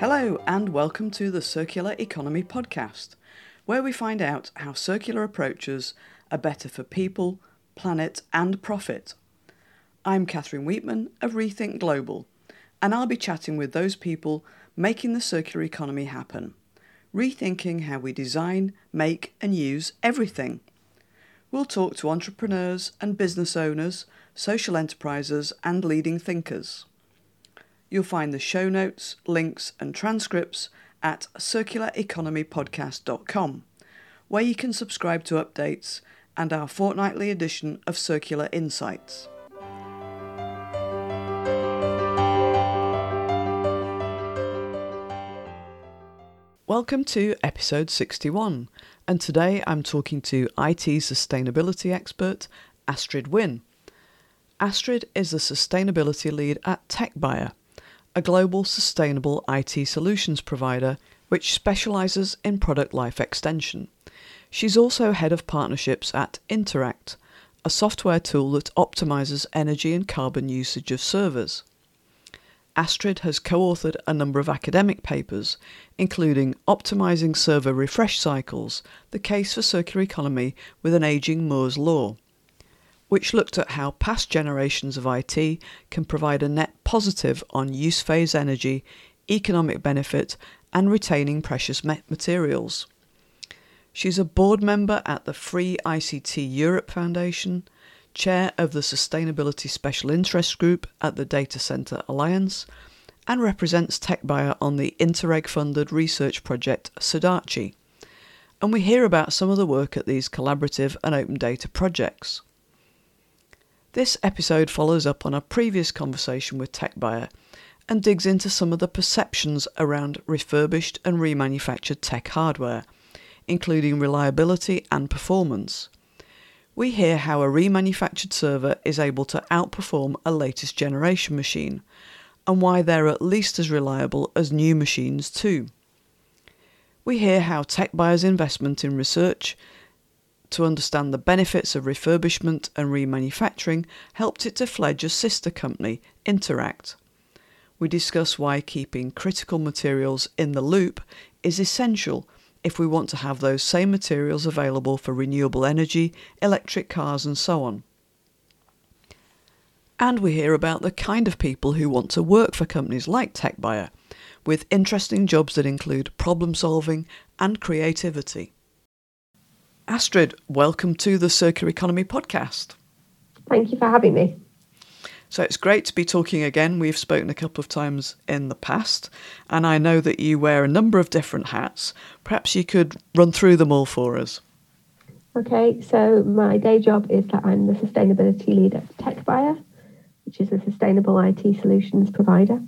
Hello, and welcome to the Circular Economy Podcast, where we find out how circular approaches are better for people, planet, and profit. I'm Catherine Weetman of Rethink Global, and I'll be chatting with those people making the circular economy happen, rethinking how we design, make, and use everything. We'll talk to entrepreneurs and business owners, social enterprises, and leading thinkers. You'll find the show notes, links, and transcripts at circulareconomypodcast.com, where you can subscribe to updates and our fortnightly edition of Circular Insights. Welcome to episode 61, and today I'm talking to IT sustainability expert Astrid Wynne. Astrid is the sustainability lead at TechBuyer, a global sustainable IT solutions provider which specialises in product life extension. She's also head of partnerships at Interact, a software tool that optimises energy and carbon usage of servers. Astrid has co authored a number of academic papers, including Optimising Server Refresh Cycles The Case for Circular Economy with an Aging Moore's Law, which looked at how past generations of IT can provide a net positive on use phase energy, economic benefit, and retaining precious materials. She's a board member at the Free ICT Europe Foundation, chair of the Sustainability Special Interest Group at the Data Centre Alliance, and represents TechBuyer on the Interreg funded research project CEDaCI. And we hear about some of the work at these collaborative and open data projects. This episode follows up on a previous conversation with TechBuyer and digs into some of the perceptions around refurbished and remanufactured tech hardware, including reliability and performance. We hear how a remanufactured server is able to outperform a latest generation machine, and why they're at least as reliable as new machines, too. We hear how TechBuyer's investment in research to understand the benefits of refurbishment and remanufacturing helped it to fledge a sister company, Interact. We discuss why keeping critical materials in the loop is essential if we want to have those same materials available for renewable energy, electric cars, and so on. And we hear about the kind of people who want to work for companies like TechBuyer, with interesting jobs that include problem solving and creativity. Astrid, welcome to the Circular Economy podcast. Thank you for having me. So it's great to be talking again. We've spoken a couple of times in the past, and I know that you wear a number of different hats. Perhaps you could run through them all for us. Okay, so my day job is that I'm the sustainability lead at TechBuyer, which is a sustainable IT solutions provider.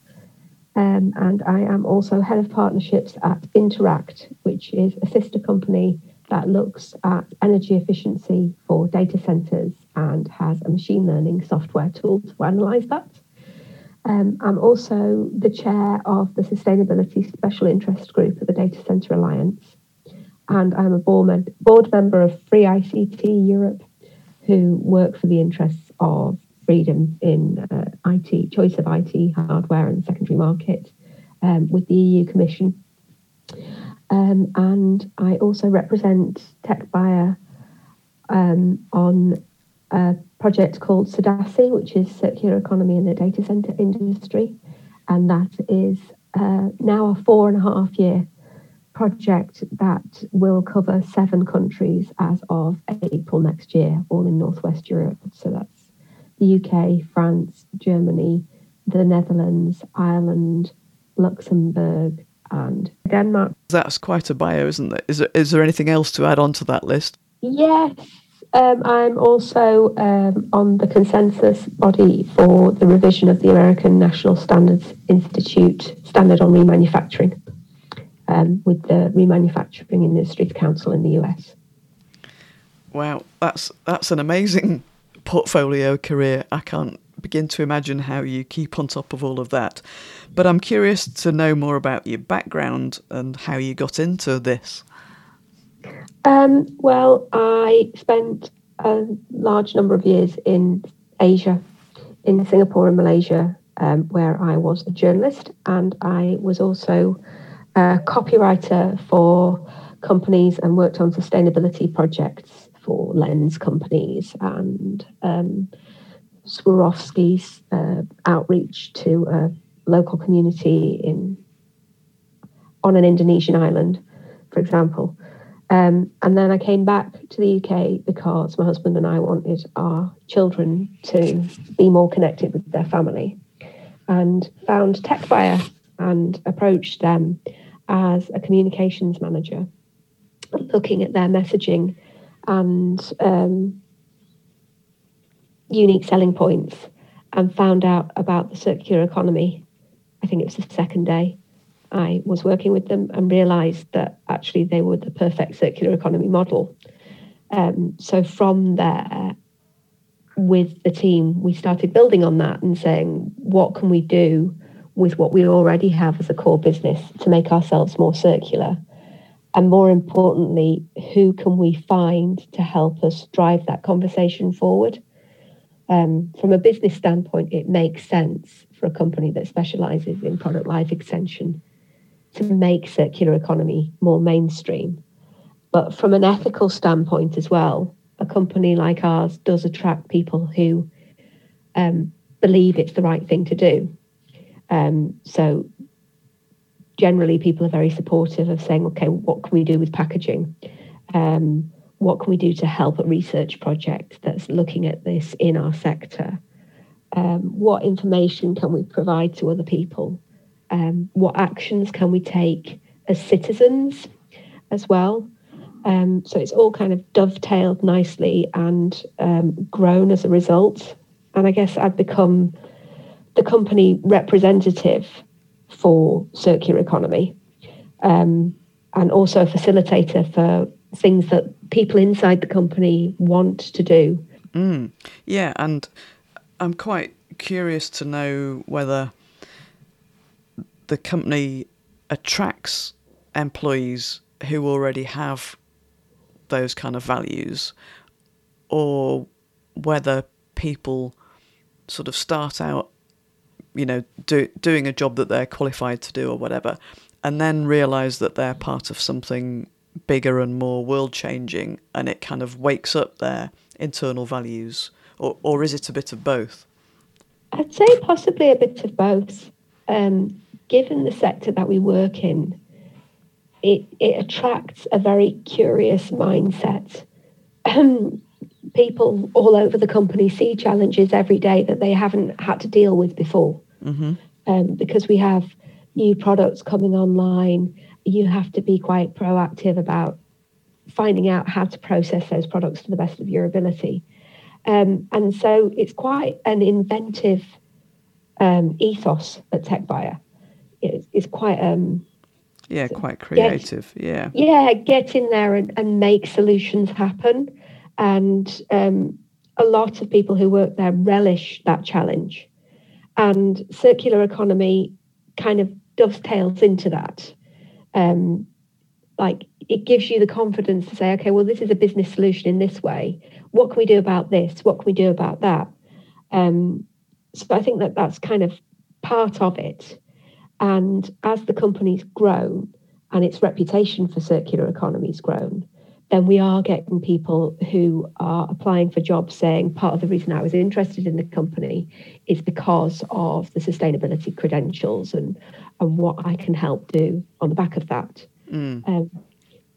Um, and I am also head of partnerships at Interact, which is a sister company that looks at energy efficiency for data centers and has a machine learning software tool to analyze that. Um, I'm also the chair of the Sustainability Special Interest Group at the Data Center Alliance, and I'm a board, board member of Free ICT Europe, who work for the interests of freedom in uh, IT, choice of IT hardware and secondary market um, with the EU Commission. Um, and I also represent TechBuyer um, on a project called CEDaCI, which is circular economy in the data center industry. And that is uh, now a four and a half year project that will cover seven countries as of April next year, all in Northwest Europe. So that's the UK, France, Germany, the Netherlands, Ireland, Luxembourg, and Denmark. That's quite a bio, isn't it? Is there, is there anything else to add on to that list? Yes. Um, I'm also um, on the consensus body for the revision of the American National Standards Institute Standard on Remanufacturing um, with the Remanufacturing Industries Council in the US. Wow, that's that's an amazing portfolio career. I can't begin to imagine how you keep on top of all of that. But I'm curious to know more about your background and how you got into this. Um, well, I spent a large number of years in Asia, in Singapore and Malaysia, um, where I was a journalist and I was also a copywriter for companies and worked on sustainability projects for lens companies and um, Swarovski's uh, outreach to a local community in on an Indonesian island, for example. Um, and then I came back to the UK because my husband and I wanted our children to be more connected with their family and found TechBuyer and approached them as a communications manager, looking at their messaging and um, unique selling points, and found out about the circular economy. I think it was the second day I was working with them and realized that actually they were the perfect circular economy model. Um, so from there, with the team, we started building on that and saying, what can we do with what we already have as a core business to make ourselves more circular? And more importantly, who can we find to help us drive that conversation forward? Um, from a business standpoint, it makes sense for a company that specializes in product life extension to make circular economy more mainstream. But from an ethical standpoint as well, a company like ours does attract people who um, believe it's the right thing to do. Um, so generally, people are very supportive of saying, okay, what can we do with packaging? Um, what can we do to help a research project that's looking at this in our sector? Um, what information can we provide to other people? um, what actions can we take as citizens as well. Um, so it's all kind of dovetailed nicely and um, grown as a result. And I guess I've become the company representative for circular economy um, and also a facilitator for things that people inside the company want to do. Mm, yeah, and I'm quite curious to know whether the company attracts employees who already have those kind of values or whether people sort of start out you know do, doing a job that they're qualified to do or whatever and then realize that they're part of something bigger and more world changing and it kind of wakes up their internal values or, or is it a bit of both i'd say possibly a bit of both um, given the sector that we work in, it, it attracts a very curious mindset. Um, people all over the company see challenges every day that they haven't had to deal with before. Mm-hmm. Um, because we have new products coming online, you have to be quite proactive about finding out how to process those products to the best of your ability. Um, and so it's quite an inventive um, ethos at TechBuyer. It's, it's quite um yeah quite creative get, yeah. Yeah get in there and, and make solutions happen. And um, a lot of people who work there relish that challenge. And circular economy kind of dovetails into that um, like it gives you the confidence to say okay well this is a business solution in this way. What can we do about this? What can we do about that? Um, so i think that that's kind of part of it. And as the company's grown and its reputation for circular economy's grown, then we are getting people who are applying for jobs saying part of the reason I was interested in the company is because of the sustainability credentials and, and what I can help do on the back of that. Mm. Um,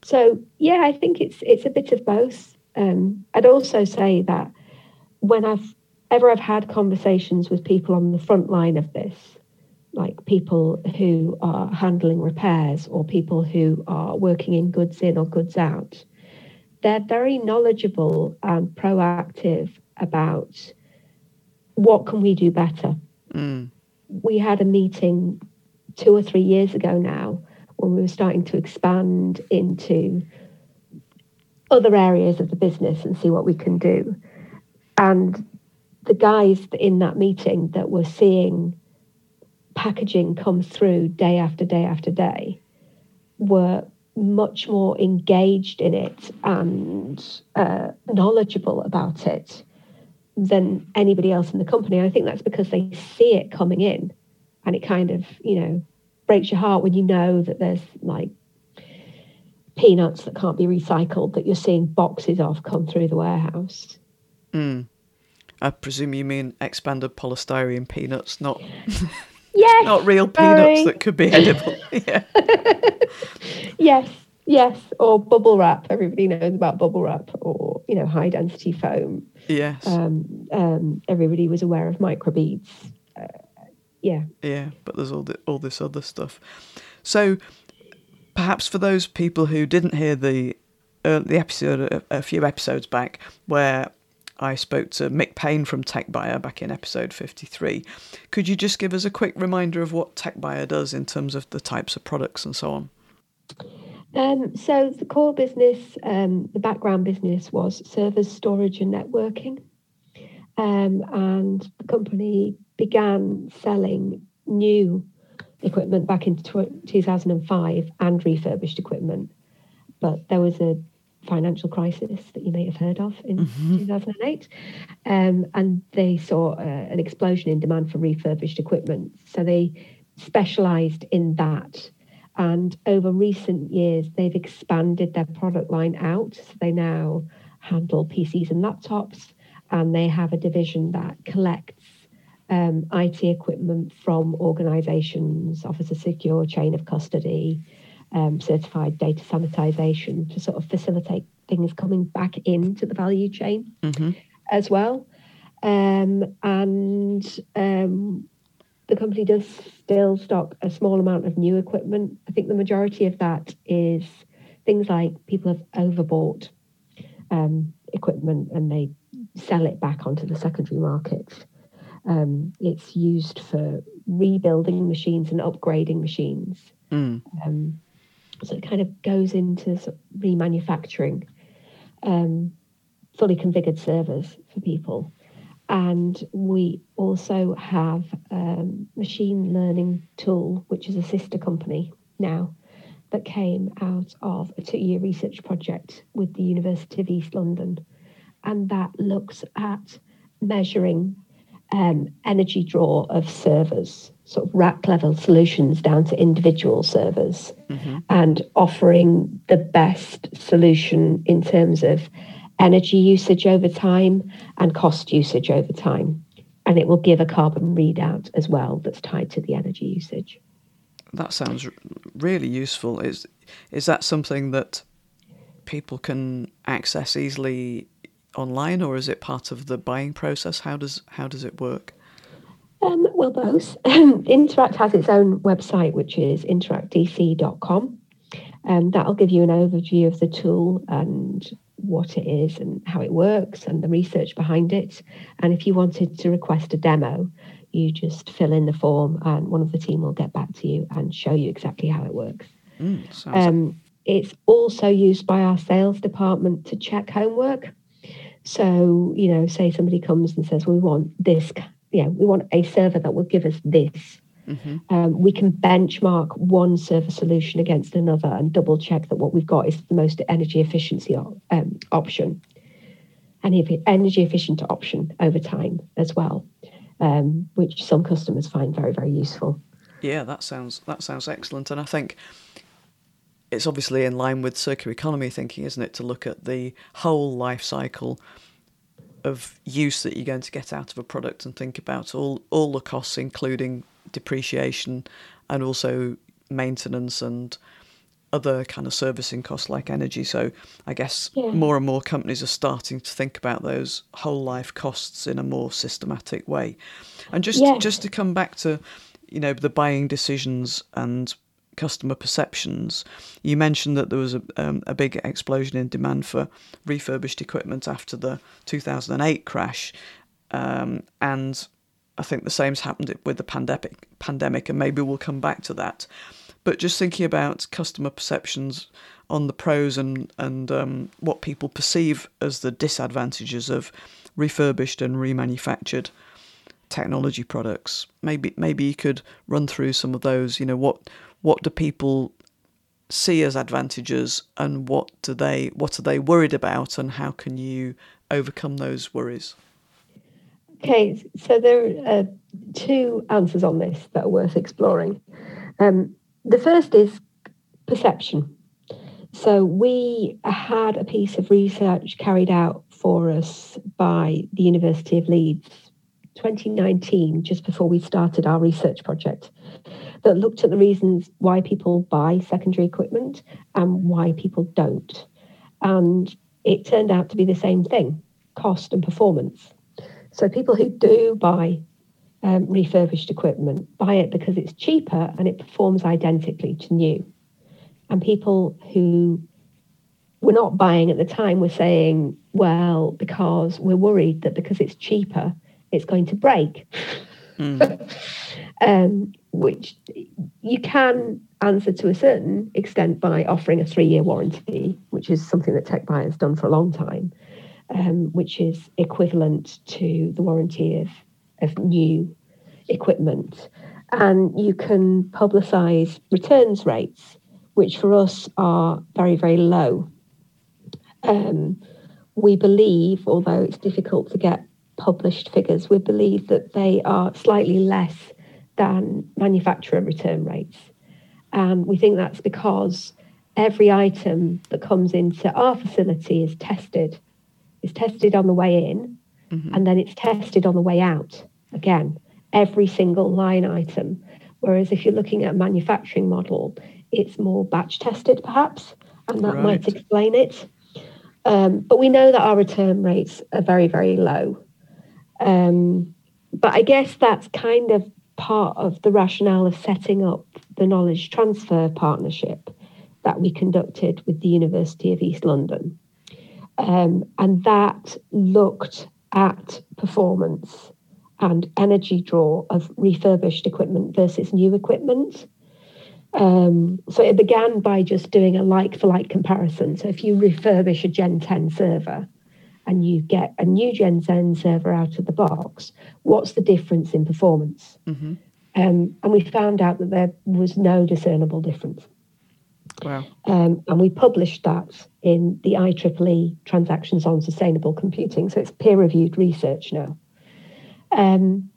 so yeah, I think it's it's a bit of both. Um, I'd also say that when I've ever I've had conversations with people on the front line of this, like people who are handling repairs or people who are working in goods in or goods out, they're very knowledgeable and proactive about what can we do better. Mm. We had a meeting two or three years ago now when we were starting to expand into other areas of the business and see what we can do. And the guys in that meeting that were seeing packaging come through day after day after day were much more engaged in it and uh, knowledgeable about it than anybody else in the company. And I think that's because they see it coming in and it kind of, you know, breaks your heart when you know that there's like peanuts that can't be recycled that you're seeing boxes of come through the warehouse. Mm. I presume you mean expanded polystyrene peanuts, not yes, not real peanuts that could be edible. yeah. yes, yes, or bubble wrap. Everybody knows about bubble wrap, or you know, high density foam. Yes. Um, um, everybody was aware of microbeads. Uh, yeah. Yeah, but there's all the, all this other stuff. So perhaps for those people who didn't hear the uh, the episode a, a, few episodes back where I spoke to Mick Payne from TechBuyer back in episode 53, could you just give us a quick reminder of what TechBuyer does in terms of the types of products and so on? Um, so the core business, um, the background business was servers, storage, and networking. Um, and the company began selling new equipment back in 2005 and refurbished equipment. But there was a financial crisis that you may have heard of in mm-hmm. 2008. Um, and they saw uh, an explosion in demand for refurbished equipment. So they specialized in that. And over recent years, they've expanded their product line out. So they now handle PCs and laptops, and they have a division that collects um, IT equipment from organizations, offers a secure chain of custody, um, certified data sanitization to sort of facilitate things coming back into the value chain mm-hmm. as well. Um, and um, the company does still stock a small amount of new equipment. I think the majority of that is things like people have overbought um, equipment and they sell it back onto the secondary market. Um, it's used for rebuilding machines and upgrading machines. Mm. Um, so it kind of goes into remanufacturing um, fully configured servers for people. And we also have um, machine learning tool, which is a sister company now that came out of a two-year research project with the University of East London, and that looks at measuring um, energy draw of servers, sort of rack level solutions down to individual servers, mm-hmm. and offering the best solution in terms of energy usage over time and cost usage over time. And it will give a carbon readout as well that's tied to the energy usage. That sounds really useful. Is is that something that people can access easily online, or is it part of the buying process? How does how does it work? Um, well, both. Interact has its own website, which is interactdc.com. And that'll give you an overview of the tool and what it is and how it works and the research behind it. And if you wanted to request a demo, you just fill in the form and one of the team will get back to you and show you exactly how it works. Mm, um, it's also used by our sales department to check homework. So, you know, say somebody comes and says, well, we want this, yeah, we want a server that will give us this. Mm-hmm. Um, we can benchmark one server solution against another and double check that what we've got is the most energy efficiency um, option and if energy efficient option over time as well, um, which some customers find very very useful. Yeah, that sounds that sounds excellent, and I think it's obviously in line with circular economy thinking, isn't it, to look at the whole life cycle of use that you're going to get out of a product and think about all all the costs, including depreciation and also maintenance and other kind of servicing costs like energy. So I guess yeah. more and more companies are starting to think about those whole life costs in a more systematic way. And just yeah. just to come back to you know the buying decisions and customer perceptions. You mentioned that there was a, um, a big explosion in demand for refurbished equipment after the 2008 crash, um, and I think the same's happened with the pandemic. Pandemic, and maybe we'll come back to that. But just thinking about customer perceptions on the pros and and um, what people perceive as the disadvantages of refurbished and remanufactured technology products. Maybe maybe you could run through some of those. You know what what do people see as advantages and what do they what are they worried about and how can you overcome those worries Okay, so there are two answers on this that are worth exploring. Um, the first is perception. So we had a piece of research carried out for us by the University of Leeds 2019, just before we started our research project, that looked at the reasons why people buy secondary equipment and why people don't. And it turned out to be the same thing cost and performance. So people who do buy um, refurbished equipment buy it because it's cheaper and it performs identically to new. And people who were not buying at the time were saying, well, because we're worried that because it's cheaper, it's going to break. Mm. um, which you can answer to a certain extent by offering a three year warranty, which is something that TechBuyer has done for a long time, um, which is equivalent to the warranty of, of new equipment. And you can publicize returns rates, which for us are very, very low. Um, we believe, although it's difficult to get published figures, we believe that they are slightly less than manufacturer return rates. And we think that's because every item that comes into our facility is tested. It's tested on the way in mm-hmm. and then it's tested on the way out again, every single line item. Whereas if you're looking at a manufacturing model, it's more batch tested perhaps, and that right. might explain it. Um, but we know that our return rates are very, very low. Um, but I guess that's kind of part of the rationale of setting up the knowledge transfer partnership that we conducted with the University of East London. Um, and that looked at performance and energy draw of refurbished equipment versus new equipment. Um, so it began by just doing a like for like comparison. So if you refurbish a Gen 10 server and you get a new Gen 10 server out of the box, what's the difference in performance? Mm-hmm. Um, and we found out that there was no discernible difference. Wow. Um, and we published that in the IEEE Transactions on Sustainable Computing. So it's peer reviewed research now. Um,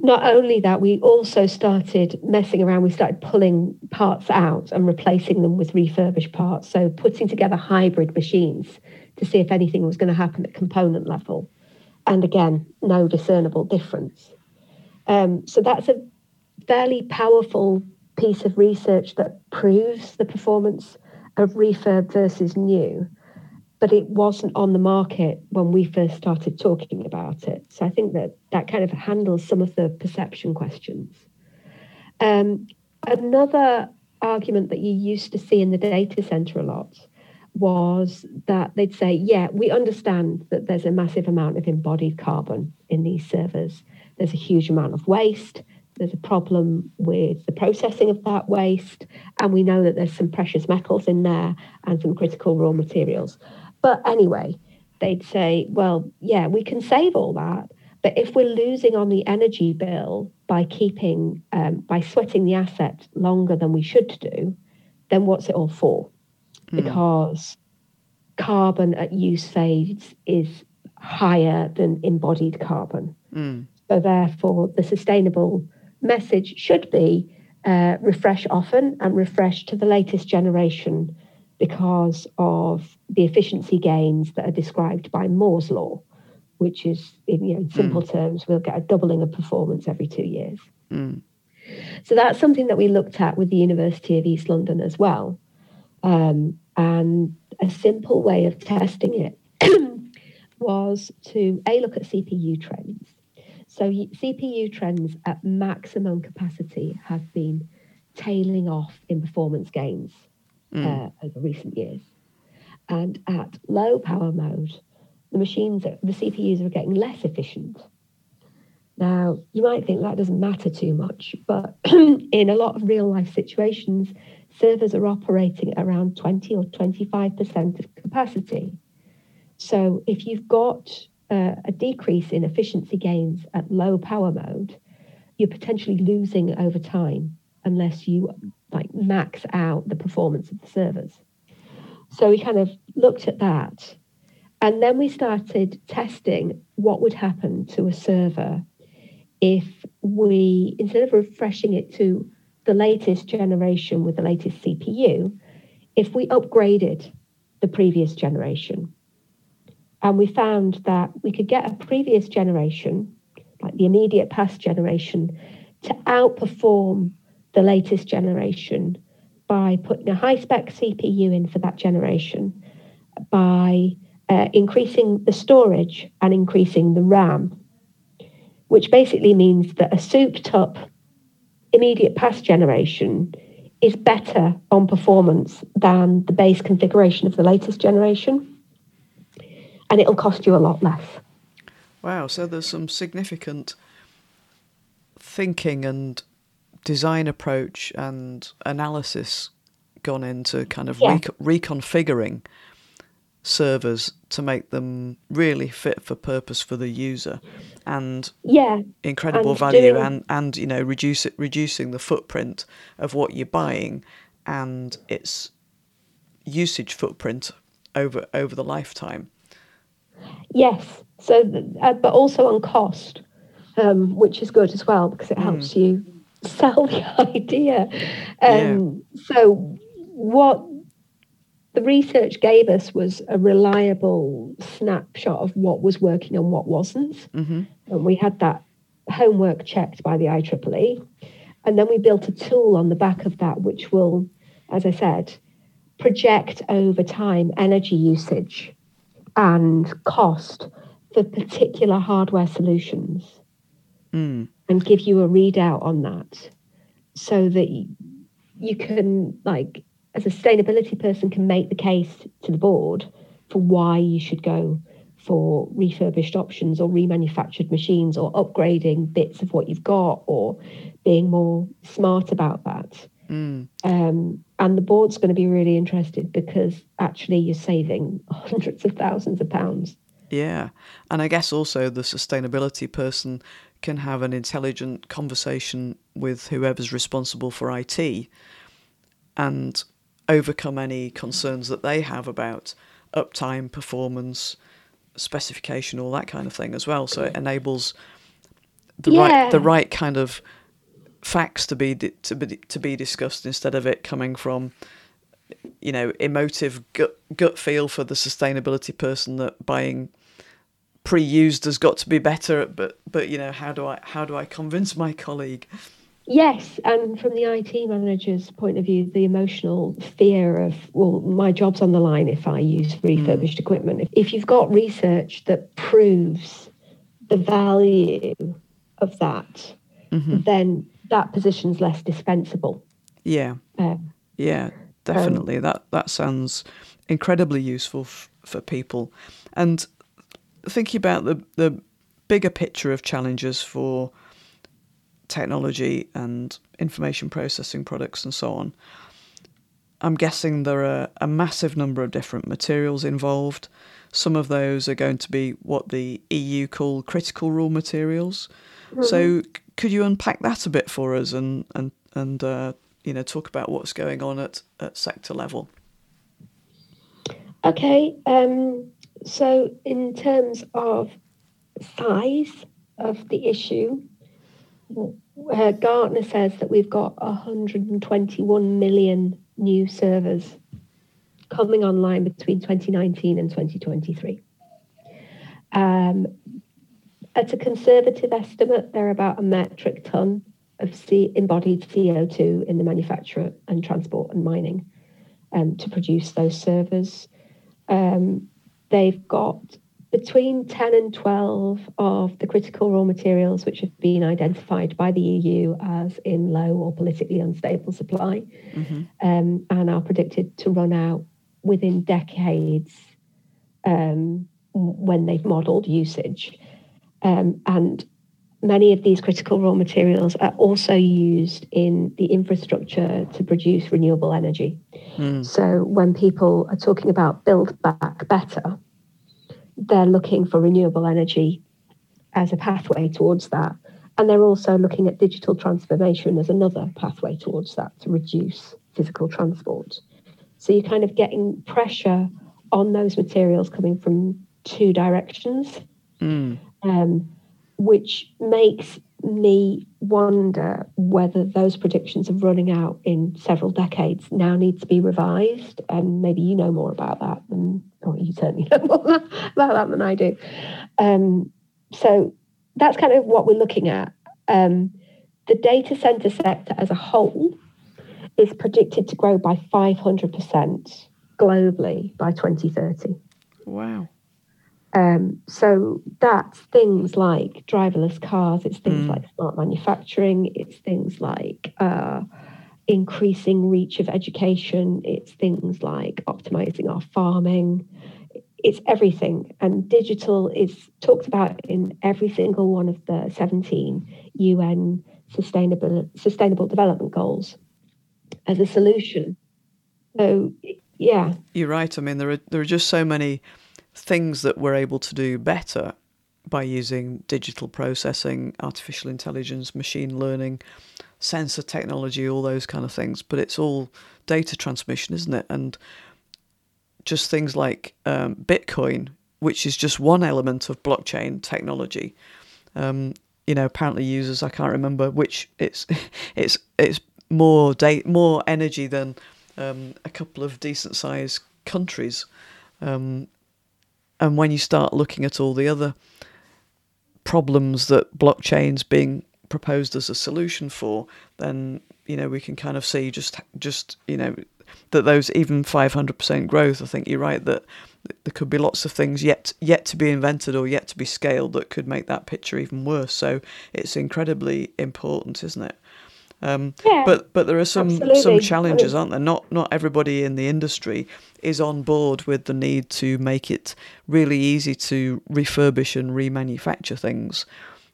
not only that, we also started messing around. We started pulling parts out and replacing them with refurbished parts. So putting together hybrid machines to see if anything was going to happen at component level. And again, no discernible difference. Um, so that's a fairly powerful piece of research that proves the performance of refurb versus new, but it wasn't on the market when we first started talking about it. So I think that that kind of handles some of the perception questions. Um, another argument that you used to see in the data center a lot was that they'd say, yeah, we understand that there's a massive amount of embodied carbon in these servers. There's a huge amount of waste. There's a problem with the processing of that waste. And we know that there's some precious metals in there and some critical raw materials. But anyway, they'd say, well, yeah, we can save all that. But if we're losing on the energy bill by keeping, um, by sweating the asset longer than we should do, then what's it all for? Mm. because carbon at use phase is higher than embodied carbon. Mm. So, therefore, the sustainable message should be uh, refresh often and refresh to the latest generation because of the efficiency gains that are described by Moore's law, which is, in, you know, simple mm. terms, we'll get a doubling of performance every two years. Mm. So that's something that we looked at with the University of East London as well. Um, and a simple way of testing it was to A, look at CPU trends. So CPU trends at maximum capacity have been tailing off in performance gains mm. uh, over recent years. And at low power mode, the machines, the CPUs are getting less efficient. Now, you might think that doesn't matter too much, but in a lot of real life situations, servers are operating at around 20 or 25% of capacity. So if you've got uh, a decrease in efficiency gains at low power mode, you're potentially losing over time unless you like max out the performance of the servers. So we kind of looked at that. And then we started testing what would happen to a server if we, instead of refreshing it to the latest generation with the latest CPU, if we upgraded the previous generation. And we found that we could get a previous generation, like the immediate past generation, to outperform the latest generation by putting a high spec CPU in for that generation, by uh, increasing the storage and increasing the RAM, which basically means that a souped up immediate past generation is better on performance than the base configuration of the latest generation. And it'll cost you a lot less. Wow, so there's some significant thinking and design approach and analysis gone into kind of yeah. reconfiguring servers to make them really fit for purpose for the user and yeah incredible and value doing... and and you know reduce it reducing the footprint of what you're buying and its usage footprint over over the lifetime yes so uh, but also on cost um, which is good as well because it helps mm. you sell the idea um, yeah. so what the research gave us was a reliable snapshot of what was working and what wasn't. Mm-hmm. And we had that homework checked by the IEEE. And then we built a tool on the back of that, which will, as I said, project over time energy usage and cost for particular hardware solutions mm. and give you a readout on that so that you can like a sustainability person can make the case to the board for why you should go for refurbished options or remanufactured machines or upgrading bits of what you've got or being more smart about that. Mm. Um, and the board's going to be really interested because actually you're saving hundreds of thousands of pounds. Yeah. And I guess also the sustainability person can have an intelligent conversation with whoever's responsible for IT and overcome any concerns that they have about uptime, performance, specification, all that kind of thing as well. So it enables the yeah. right the right kind of facts to be to be to be discussed instead of it coming from you know emotive gut gut feel for the sustainability person that buying pre-used has got to be better but but you know how do I how do I convince my colleague Yes, and from the IT manager's point of view, the emotional fear of, well, my job's on the line if I use refurbished mm. equipment. If you've got research that proves the value of that, mm-hmm. then that position's less dispensable. Yeah. Um, yeah, definitely. Um, that that sounds incredibly useful f- for people. And thinking about the the bigger picture of challenges for technology and information processing products and so on. I'm guessing there are a massive number of different materials involved. Some of those are going to be what the EU call critical raw materials. Mm-hmm. So, could you unpack that a bit for us and and and uh, you know talk about what's going on at, at sector level? Okay. Um, so, in terms of size of the issue, Gartner says that we've got 121 million new servers coming online between 2019 and 2023. Um, at a conservative estimate, there are about a metric ton of C- embodied CO2 in the manufacture and transport and mining um, to produce those servers. Um, they've got between 10 and 12 of the critical raw materials which have been identified by the EU as in low or politically unstable supply mm-hmm. um, and are predicted to run out within decades um, when they've modelled usage. Um, and many of these critical raw materials are also used in the infrastructure to produce renewable energy. Mm. So when people are talking about build back better, they're looking for renewable energy as a pathway towards that. And they're also looking at digital transformation as another pathway towards that to reduce physical transport. So you're kind of getting pressure on those materials coming from two directions, mm. um, which makes me wonder whether those predictions of running out in several decades now need to be revised. And maybe you know more about that than, or you certainly know more about that than I do. Um, so that's kind of what we're looking at. Um, the data center sector as a whole is predicted to grow by 500% globally by 2030. Wow. Um, so that's things like driverless cars, it's things mm. like smart manufacturing, it's things like uh, increasing reach of education, it's things like optimizing our farming, it's everything. And digital is talked about in every single one of the 17 UN sustainable, sustainable development goals as a solution. So, yeah. You're right. I mean, there are, there are just so many things that we're able to do better by using digital processing, artificial intelligence, machine learning, sensor technology, all those kind of things. But it's all data transmission, isn't it? And just things like um, Bitcoin, which is just one element of blockchain technology. Um, you know, apparently users I can't remember which it's it's it's more da- more energy than um, a couple of decent sized countries. Um, and when you start looking at all the other problems that blockchain's being proposed as a solution for, then you know we can kind of see just just you know that those even 500% growth, I think you're right that there could be lots of things yet yet to be invented or yet to be scaled that could make that picture even worse. So it's incredibly important, isn't it? Um, yeah, but but there are some absolutely. some challenges, aren't there? Not not everybody in the industry is on board with the need to make it really easy to refurbish and remanufacture things.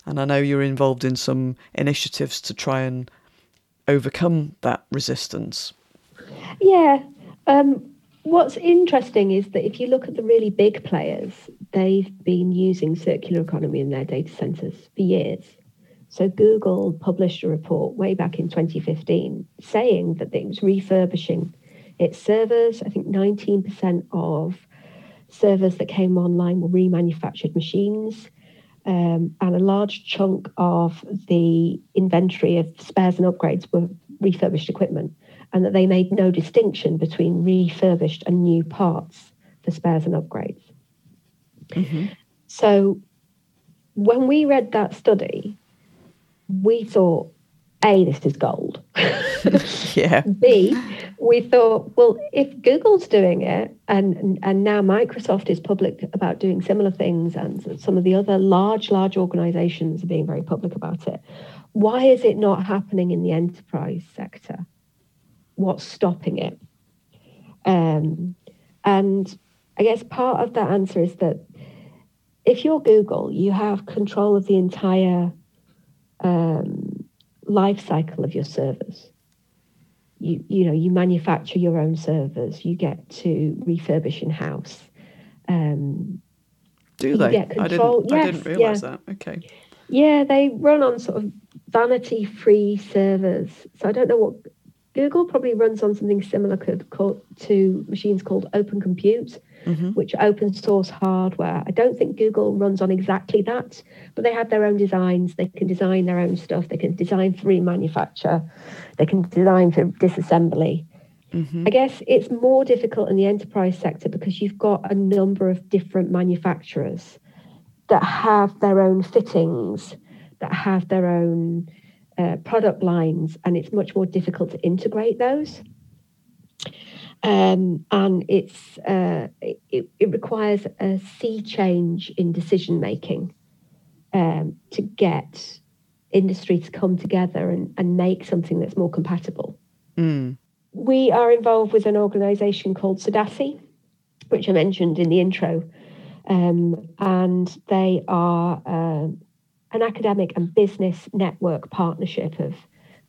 And I know you're involved in some initiatives to try and overcome that resistance. Yeah. Um, what's interesting is that if you look at the really big players, they've been using circular economy in their data centers for years. So Google published a report way back in 2015 saying that it was refurbishing its servers. I think 19% of servers that came online were remanufactured machines. Um, and a large chunk of the inventory of spares and upgrades were refurbished equipment and that they made no distinction between refurbished and new parts for spares and upgrades. Mm-hmm. So when we read that study, we thought, A, this is gold. yeah. B, we thought, well, if Google's doing it and, and now Microsoft is public about doing similar things and some of the other large, large organizations are being very public about it, why is it not happening in the enterprise sector? what's stopping it. Um, and I guess part of that answer is that if you're Google, you have control of the entire um, life cycle of your servers. You, you know, you manufacture your own servers. You get to refurbish in house. Um, Do they? I didn't. Yes, I didn't realize yeah. that. Okay. Yeah, they run on sort of vanity-free servers. So I don't know what Google probably runs on something similar to machines called Open Compute, mm-hmm. which open source hardware. I don't think Google runs on exactly that, but they have their own designs. They can design their own stuff. They can design for remanufacture. They can design for disassembly. Mm-hmm. I guess it's more difficult in the enterprise sector because you've got a number of different manufacturers that have their own fittings, that have their own uh, product lines, and it's much more difficult to integrate those. Um, and it's uh, it, it, requires a sea change in decision making um, to get industry to come together and, and make something that's more compatible. Mm. We are involved with an organisation called CEDaCI, which I mentioned in the intro, um, and they are uh, an academic and business network partnership of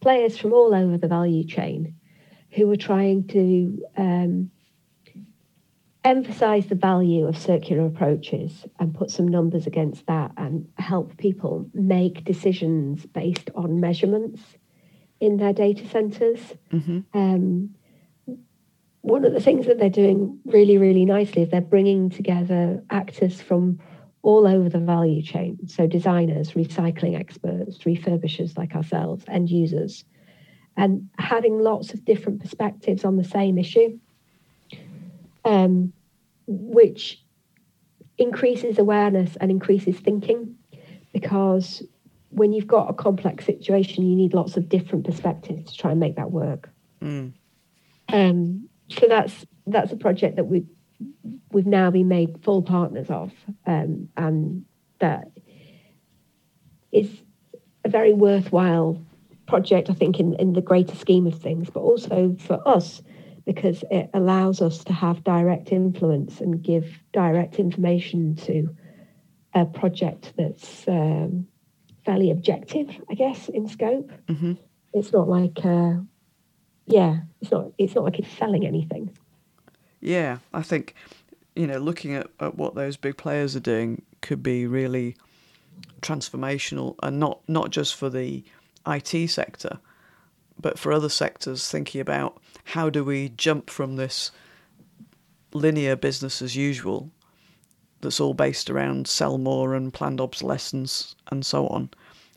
players from all over the value chain who are trying to um, emphasize the value of circular approaches and put some numbers against that and help people make decisions based on measurements in their data centers. Mm-hmm. Um, one of the things that they're doing really, really nicely is they're bringing together actors from all over the value chain. So, designers, recycling experts, refurbishers like ourselves, end users, and having lots of different perspectives on the same issue, um, which increases awareness and increases thinking because when you've got a complex situation, you need lots of different perspectives to try and make that work. Mm. Um, so that's that's a project that we've we've now been made full partners of, um, and that is a very worthwhile project, I think, in, in the greater scheme of things, but also for us because it allows us to have direct influence and give direct information to a project that's um, fairly objective, I guess, in scope. Mm-hmm. It's not like, uh, yeah, it's not. It's not like it's selling anything. Yeah, I think you know, looking at, at what those big players are doing could be really transformational, and not not just for the IT sector, but for other sectors. Thinking about how do we jump from this linear business as usual that's all based around sell more and planned obsolescence and so on,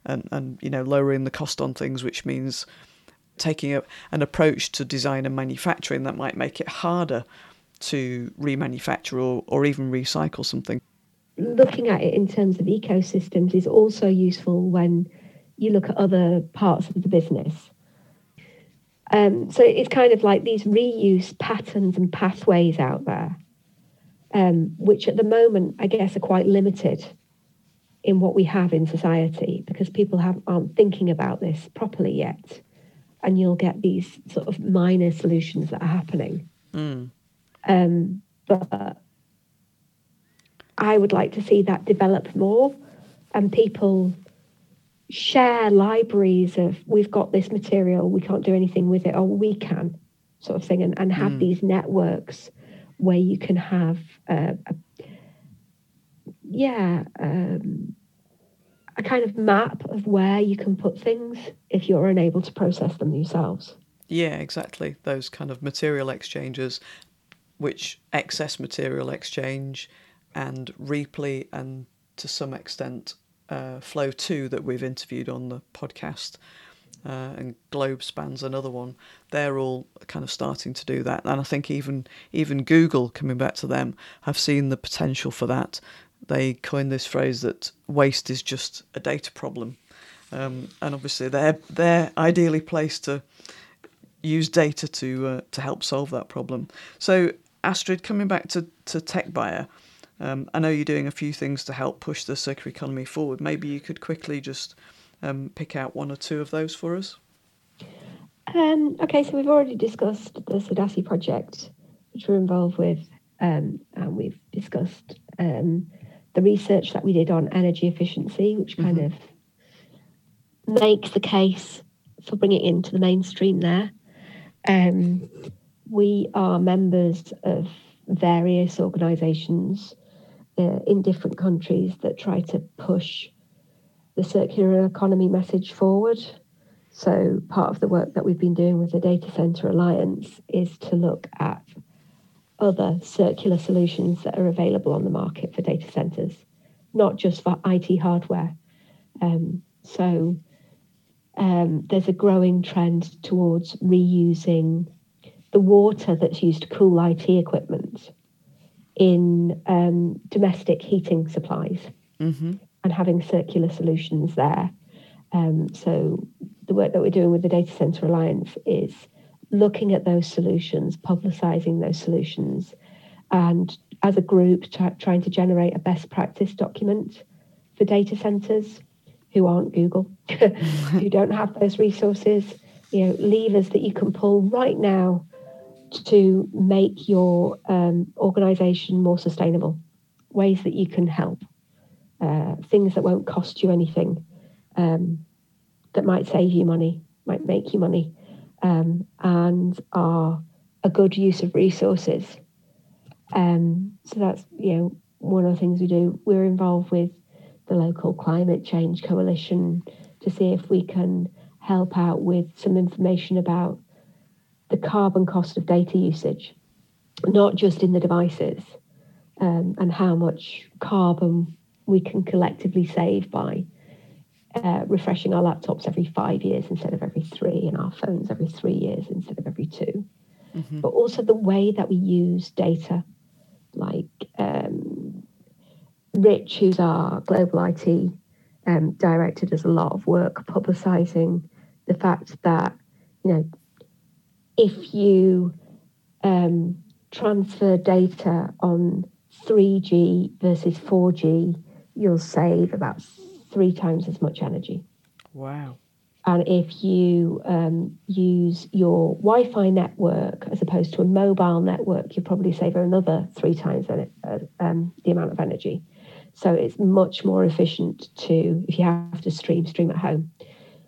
and and you know lowering the cost on things, which means taking a, an approach to design and manufacturing that might make it harder to remanufacture or, or even recycle something. Looking at it in terms of ecosystems is also useful when you look at other parts of the business. Um, so it's kind of like these reuse patterns and pathways out there um, which at the moment, I guess, are quite limited in what we have in society because people have, aren't thinking about this properly yet. And you'll get these sort of minor solutions that are happening. Mm. Um, but I would like to see that develop more and people share libraries of we've got this material, we can't do anything with it, or we can, sort of thing, and, and have mm. these networks where you can have a, a yeah um, a kind of map of where you can put things if you're unable to process them yourselves. Yeah, exactly. Those kind of material exchanges, which excess material exchange and Reaply and to some extent uh, Floow2 that we've interviewed on the podcast uh, and Globespan's another one. They're all kind of starting to do that, and I think even even Google, coming back to them, have seen the potential for that. They coined this phrase that waste is just a data problem, um, and obviously they're they're ideally placed to use data to uh, to help solve that problem. So Astrid, coming back to to TechBuyer. Um, I know you're doing a few things to help push the circular economy forward. Maybe you could quickly just um, pick out one or two of those for us? Um, okay, so we've already discussed the CEDaCI project, which we're involved with, um, and we've discussed um, the research that we did on energy efficiency, which kind mm-hmm. of makes the case for bringing it into the mainstream there. Um, we are members of various organisations uh, in different countries that try to push the circular economy message forward. So, part of the work that we've been doing with the Data Center Alliance is to look at other circular solutions that are available on the market for data centers, not just for IT hardware. Um, so, um, there's a growing trend towards reusing the water that's used to cool IT equipment in um, domestic heating supplies. Mm-hmm and having circular solutions there. Um, so the work that we're doing with the Data Center Alliance is looking at those solutions, publicising those solutions, and as a group trying to generate a best practice document for data centres who aren't Google, who don't have those resources, you know, levers that you can pull right now to make your um, organisation more sustainable, ways that you can help uh, things that won't cost you anything, um, that might save you money, might make you money, um, and are a good use of resources. Um, so that's you know one of the things we do. We're involved with the local climate change coalition to see if we can help out with some information about the carbon cost of data usage. not just in the devices um, and how much carbon we can collectively save by uh, refreshing our laptops every five years instead of every three, and our phones every three years instead of every 2 Mm-hmm. But also the way that we use data, like um, Rich, who's our global IT um, director, does a lot of work publicising the fact that you know if you um, transfer data on 3G versus 4G, you'll save about three times as much energy. Wow. And if you um, use your Wi Fi network as opposed to a mobile network, you probably save another three times uh, um, the amount of energy. So it's much more efficient to, if you have to stream, stream at home.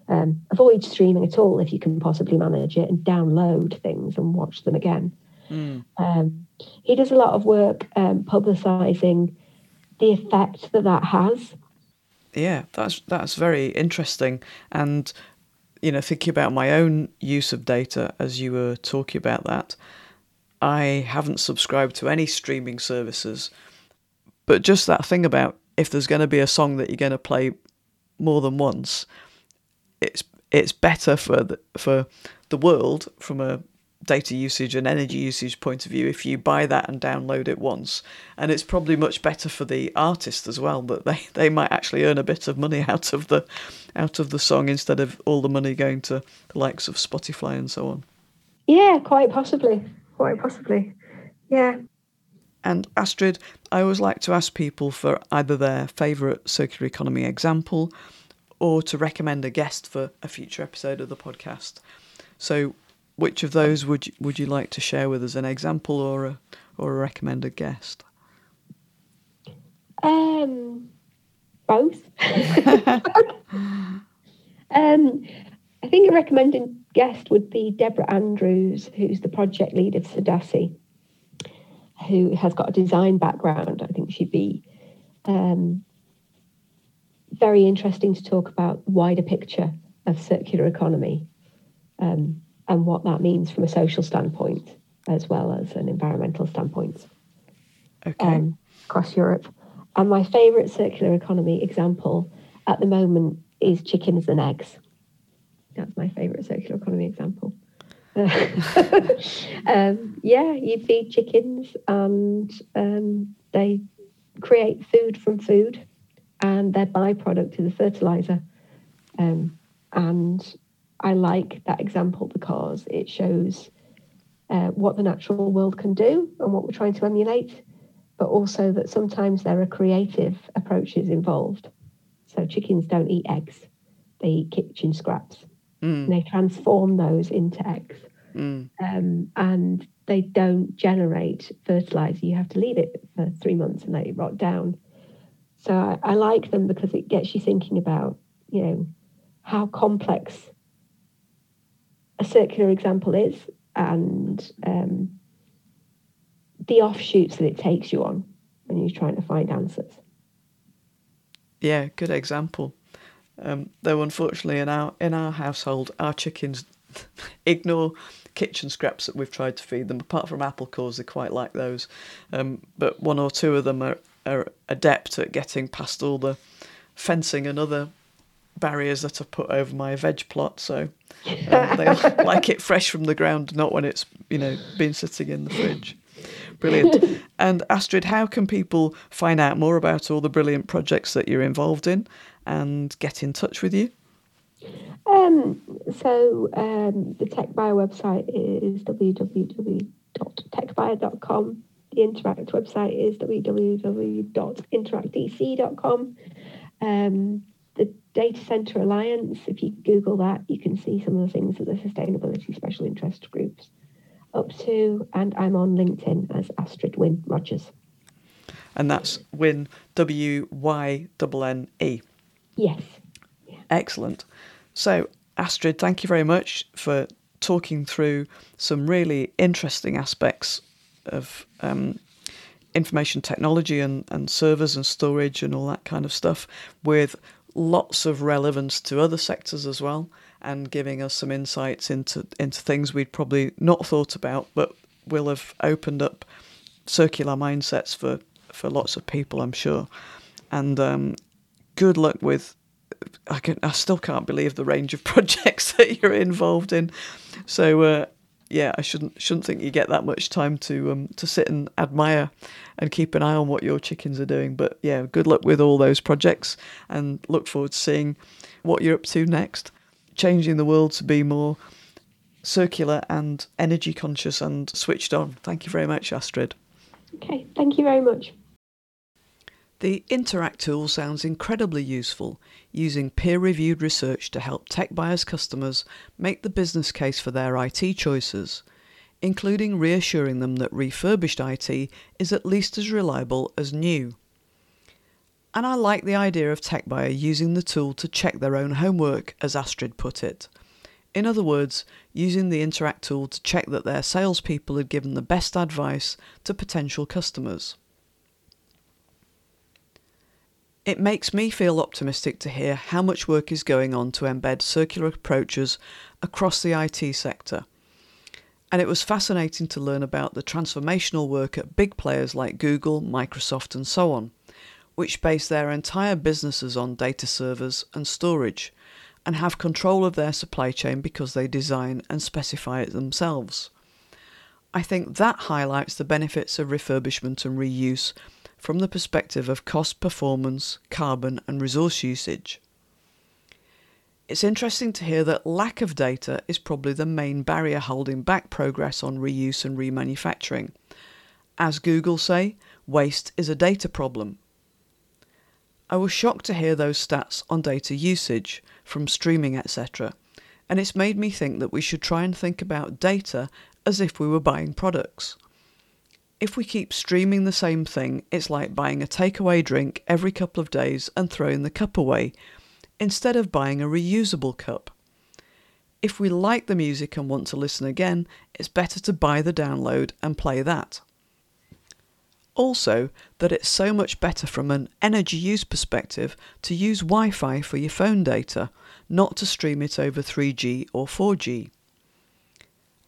Um, avoid streaming at all if you can possibly manage it and download things and watch them again. Mm. Um, he does a lot of work um, publicising the effect that that has yeah, that's that's very interesting. And you know, thinking about my own use of data as you were talking about that, I haven't subscribed to any streaming services. But just that thing about if there's going to be a song that you're going to play more than once, it's it's better for the, for the world from a data usage and energy usage point of view if you buy that and download it once. And it's probably much better for the artist as well that they, they might actually earn a bit of money out of the out of the song instead of all the money going to the likes of Spotify and so on. Yeah, quite possibly. Quite possibly. Yeah. And Astrid, I always like to ask people for either their favourite circular economy example or to recommend a guest for a future episode of the podcast. So which of those would you, would you like to share with us, an example or a or a recommended guest? Um, both. um, I think a recommended guest would be Deborah Andrews, who's the project lead of CEDaCI, who has got a design background. I think she'd be um, very interesting to talk about wider picture of circular economy. Um, and what that means from a social standpoint as well as an environmental standpoint okay. um, across Europe. And my favourite circular economy example at the moment is chickens and eggs. That's my favourite circular economy example. um, yeah, you feed chickens and um, they create food from food, and their byproduct is a fertilizer. Um, and I like that example because it shows uh, what the natural world can do and what we're trying to emulate, but also that sometimes there are creative approaches involved. So chickens don't eat eggs, they eat kitchen scraps. Mm. And they transform those into eggs. Mm. Um, and they don't generate fertilizer. You have to leave it for three months and let it rot down. So I, I like them because it gets you thinking about, you know, how complex a circular example is and um, the offshoots that it takes you on when you're trying to find answers. Yeah, good example. Um, though unfortunately in our in our household, our chickens ignore kitchen scraps that we've tried to feed them. Apart from apple cores, they quite like those. Um, but one or two of them are, are adept at getting past all the fencing and other barriers that I've put over my veg plot. So um, they like it fresh from the ground, not when it's you know been sitting in the fridge. Brilliant. And Astrid, how can people find out more about all the brilliant projects that you're involved in and get in touch with you? Um, so um, the TechBuyer website is www.techbuyer.com. The Interact website is www.interactdc.com. Um, the Data Center Alliance, if you Google that, you can see some of the things that the sustainability special interest groups up to. And I'm on LinkedIn as Astrid Wynne Rogers. And that's Wynne, W Y N N E. Yes. Yeah. Excellent. So, Astrid, thank you very much for talking through some really interesting aspects of um, information technology and, and servers and storage and all that kind of stuff with lots of relevance to other sectors as well and giving us some insights into into things we'd probably not thought about but will have opened up circular mindsets for for lots of people, I'm sure. And um, good luck with. I can. I still can't believe the range of projects that you're involved in. So uh, yeah, I shouldn't shouldn't think you get that much time to um, to sit and admire and keep an eye on what your chickens are doing. But yeah, good luck with all those projects, and look forward to seeing what you're up to next. Changing the world to be more circular and energy conscious and switched on. Thank you very much, Astrid. Okay, thank you very much. The Interact tool sounds incredibly useful, using peer reviewed research to help TechBuyer's customers make the business case for their IT choices, including reassuring them that refurbished IT is at least as reliable as new. And I like the idea of TechBuyer using the tool to check their own homework, as Astrid put it. In other words, using the Interact tool to check that their salespeople had given the best advice to potential customers. It makes me feel optimistic to hear how much work is going on to embed circular approaches across the IT sector. And it was fascinating to learn about the transformational work at big players like Google, Microsoft, and so on, which base their entire businesses on data servers and storage and have control of their supply chain because they design and specify it themselves. I think that highlights the benefits of refurbishment and reuse from the perspective of cost, performance, carbon, and resource usage. It's interesting to hear that lack of data is probably the main barrier holding back progress on reuse and remanufacturing. As Google say, waste is a data problem. I was shocked to hear those stats on data usage from streaming, etc., and it's made me think that we should try and think about data as if we were buying products if we keep streaming the same thing, it's like buying a takeaway drink every couple of days and throwing the cup away, instead of buying a reusable cup. If we like the music and want to listen again, it's better to buy the download and play that. Also, that it's so much better from an energy use perspective to use Wi Fi for your phone data, not to stream it over 3G or 4G.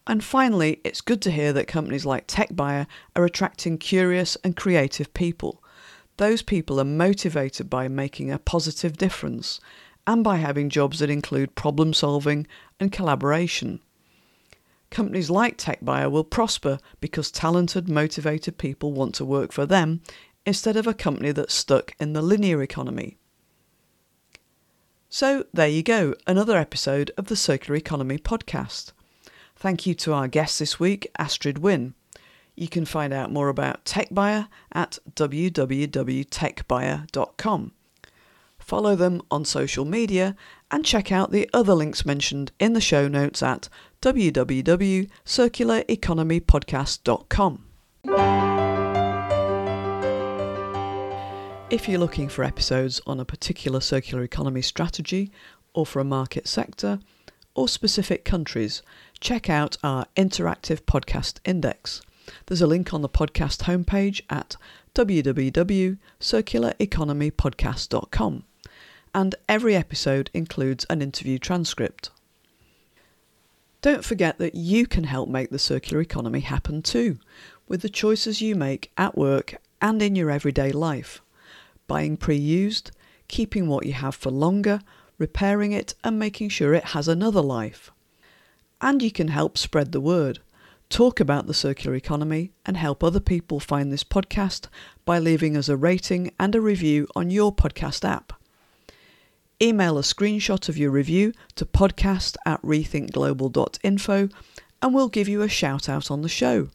And finally, it's good to hear that companies like TechBuyer are attracting curious and creative people. Those people are motivated by making a positive difference and by having jobs that include problem solving and collaboration. Companies like TechBuyer will prosper because talented, motivated people want to work for them instead of a company that's stuck in the linear economy. So, there you go, another episode of the Circular Economy podcast. Thank you to our guest this week, Astrid Wynne. You can find out more about TechBuyer at www.techbuyer.com. Follow them on social media and check out the other links mentioned in the show notes at www.circulareconomypodcast.com. If you're looking for episodes on a particular circular economy strategy or for a market sector or specific countries, check out our interactive podcast index. There's a link on the podcast homepage at www.circulareconomypodcast.com, and every episode includes an interview transcript. Don't forget that you can help make the circular economy happen too, with the choices you make at work and in your everyday life. Buying pre used, keeping what you have for longer, repairing it, and making sure it has another life and you can help spread the word. Talk about the circular economy and help other people find this podcast by leaving us a rating and a review on your podcast app. Email a screenshot of your review to podcast at rethinkglobal.info and we'll give you a shout out on the show.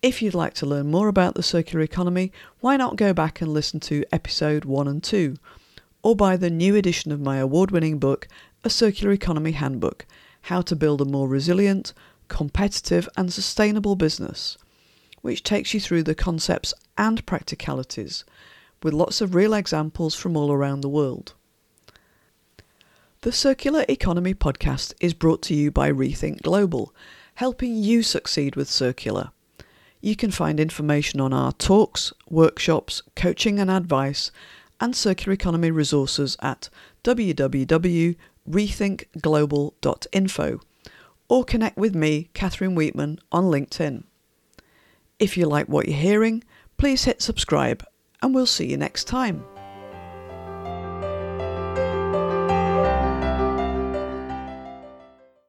If you'd like to learn more about the circular economy, why not go back and listen to episode 1 and 2, or buy the new edition of my award winning book, A Circular Economy Handbook how to build a more resilient, competitive, and sustainable business, which takes you through the concepts and practicalities with lots of real examples from all around the world. The Circular Economy podcast is brought to you by Rethink Global, helping you succeed with circular. You can find information on our talks, workshops, coaching and advice, and circular economy resources at www.rethinkglobal.info or connect with me, Catherine Weetman, on LinkedIn. If you like what you're hearing, please hit subscribe and we'll see you next time.